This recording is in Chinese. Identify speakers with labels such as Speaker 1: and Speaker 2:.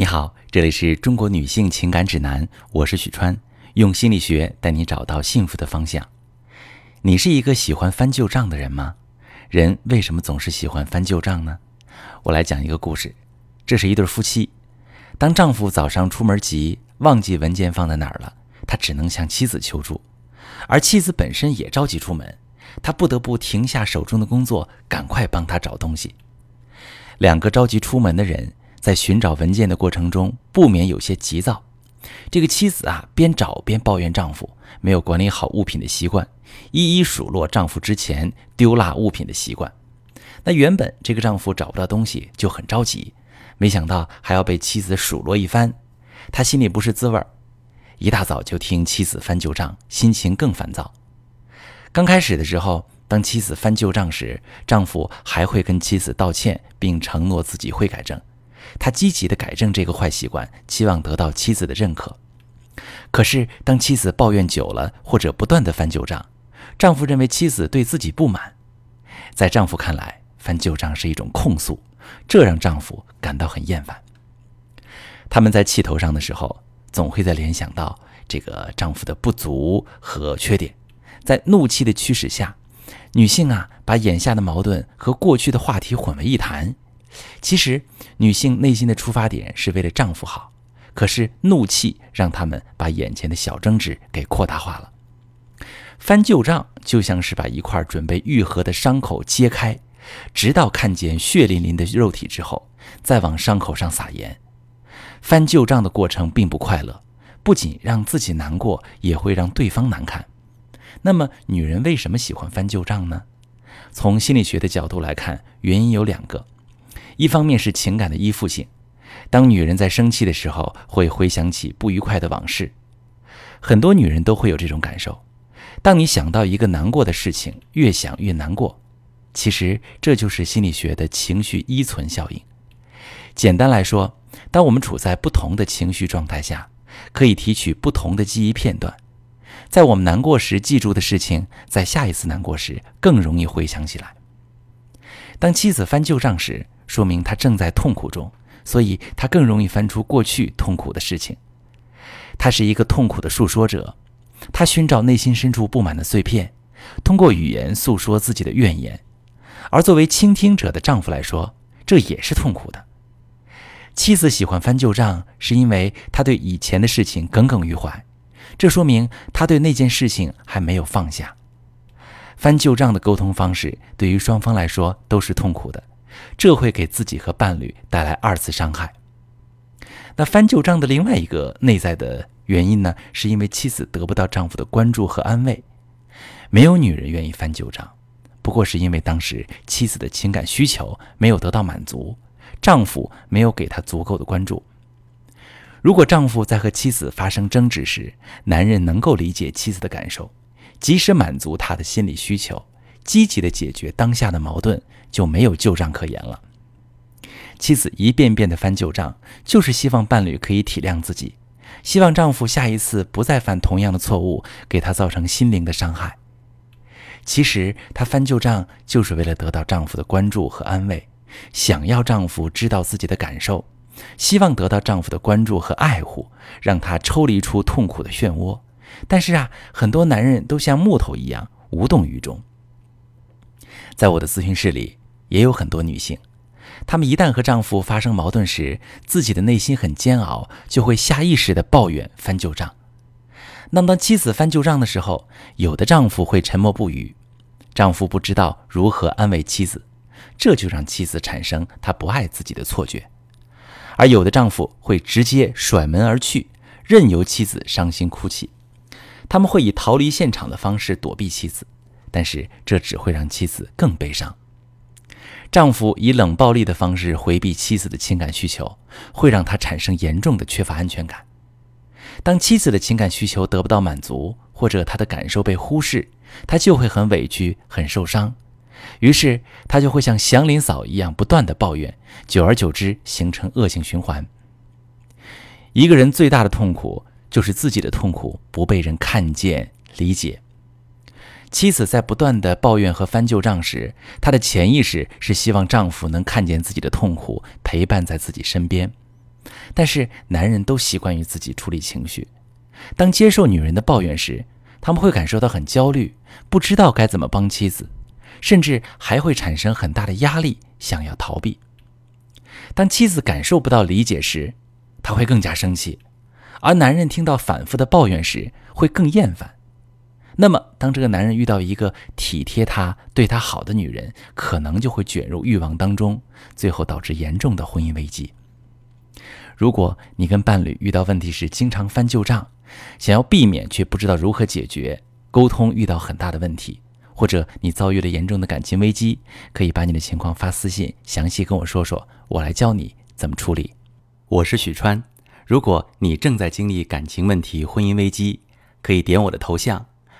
Speaker 1: 你好，这里是中国女性情感指南，我是许川，用心理学带你找到幸福的方向。你是一个喜欢翻旧账的人吗？人为什么总是喜欢翻旧账呢？我来讲一个故事。这是一对夫妻，当丈夫早上出门急，忘记文件放在哪儿了，他只能向妻子求助，而妻子本身也着急出门，他不得不停下手中的工作，赶快帮他找东西。两个着急出门的人。在寻找文件的过程中，不免有些急躁。这个妻子啊，边找边抱怨丈夫没有管理好物品的习惯，一一数落丈夫之前丢落物品的习惯。那原本这个丈夫找不到东西就很着急，没想到还要被妻子数落一番，他心里不是滋味儿。一大早就听妻子翻旧账，心情更烦躁。刚开始的时候，当妻子翻旧账时，丈夫还会跟妻子道歉，并承诺自己会改正。他积极地改正这个坏习惯，期望得到妻子的认可。可是，当妻子抱怨久了，或者不断地翻旧账，丈夫认为妻子对自己不满。在丈夫看来，翻旧账是一种控诉，这让丈夫感到很厌烦。他们在气头上的时候，总会在联想到这个丈夫的不足和缺点。在怒气的驱使下，女性啊，把眼下的矛盾和过去的话题混为一谈。其实，女性内心的出发点是为了丈夫好，可是怒气让他们把眼前的小争执给扩大化了。翻旧账就像是把一块准备愈合的伤口揭开，直到看见血淋淋的肉体之后，再往伤口上撒盐。翻旧账的过程并不快乐，不仅让自己难过，也会让对方难看。那么，女人为什么喜欢翻旧账呢？从心理学的角度来看，原因有两个。一方面是情感的依附性，当女人在生气的时候，会回想起不愉快的往事。很多女人都会有这种感受。当你想到一个难过的事情，越想越难过，其实这就是心理学的情绪依存效应。简单来说，当我们处在不同的情绪状态下，可以提取不同的记忆片段。在我们难过时记住的事情，在下一次难过时更容易回想起来。当妻子翻旧账时，说明他正在痛苦中，所以他更容易翻出过去痛苦的事情。他是一个痛苦的诉说者，他寻找内心深处不满的碎片，通过语言诉说自己的怨言。而作为倾听者的丈夫来说，这也是痛苦的。妻子喜欢翻旧账，是因为他对以前的事情耿耿于怀，这说明他对那件事情还没有放下。翻旧账的沟通方式对于双方来说都是痛苦的。这会给自己和伴侣带来二次伤害。那翻旧账的另外一个内在的原因呢，是因为妻子得不到丈夫的关注和安慰。没有女人愿意翻旧账，不过是因为当时妻子的情感需求没有得到满足，丈夫没有给她足够的关注。如果丈夫在和妻子发生争执时，男人能够理解妻子的感受，及时满足她的心理需求。积极的解决当下的矛盾，就没有旧账可言了。妻子一遍遍的翻旧账，就是希望伴侣可以体谅自己，希望丈夫下一次不再犯同样的错误，给她造成心灵的伤害。其实，她翻旧账就是为了得到丈夫的关注和安慰，想要丈夫知道自己的感受，希望得到丈夫的关注和爱护，让他抽离出痛苦的漩涡。但是啊，很多男人都像木头一样无动于衷。在我的咨询室里，也有很多女性，她们一旦和丈夫发生矛盾时，自己的内心很煎熬，就会下意识地抱怨、翻旧账。那么，当妻子翻旧账的时候，有的丈夫会沉默不语，丈夫不知道如何安慰妻子，这就让妻子产生他不爱自己的错觉；而有的丈夫会直接甩门而去，任由妻子伤心哭泣，他们会以逃离现场的方式躲避妻子。但是这只会让妻子更悲伤。丈夫以冷暴力的方式回避妻子的情感需求，会让她产生严重的缺乏安全感。当妻子的情感需求得不到满足，或者她的感受被忽视，她就会很委屈、很受伤。于是她就会像祥林嫂一样不断的抱怨，久而久之形成恶性循环。一个人最大的痛苦就是自己的痛苦不被人看见、理解。妻子在不断的抱怨和翻旧账时，她的潜意识是希望丈夫能看见自己的痛苦，陪伴在自己身边。但是男人都习惯于自己处理情绪。当接受女人的抱怨时，他们会感受到很焦虑，不知道该怎么帮妻子，甚至还会产生很大的压力，想要逃避。当妻子感受不到理解时，他会更加生气；而男人听到反复的抱怨时，会更厌烦。那么，当这个男人遇到一个体贴他、对他好的女人，可能就会卷入欲望当中，最后导致严重的婚姻危机。如果你跟伴侣遇到问题时经常翻旧账，想要避免却不知道如何解决，沟通遇到很大的问题，或者你遭遇了严重的感情危机，可以把你的情况发私信，详细跟我说说，我来教你怎么处理。我是许川，如果你正在经历感情问题、婚姻危机，可以点我的头像。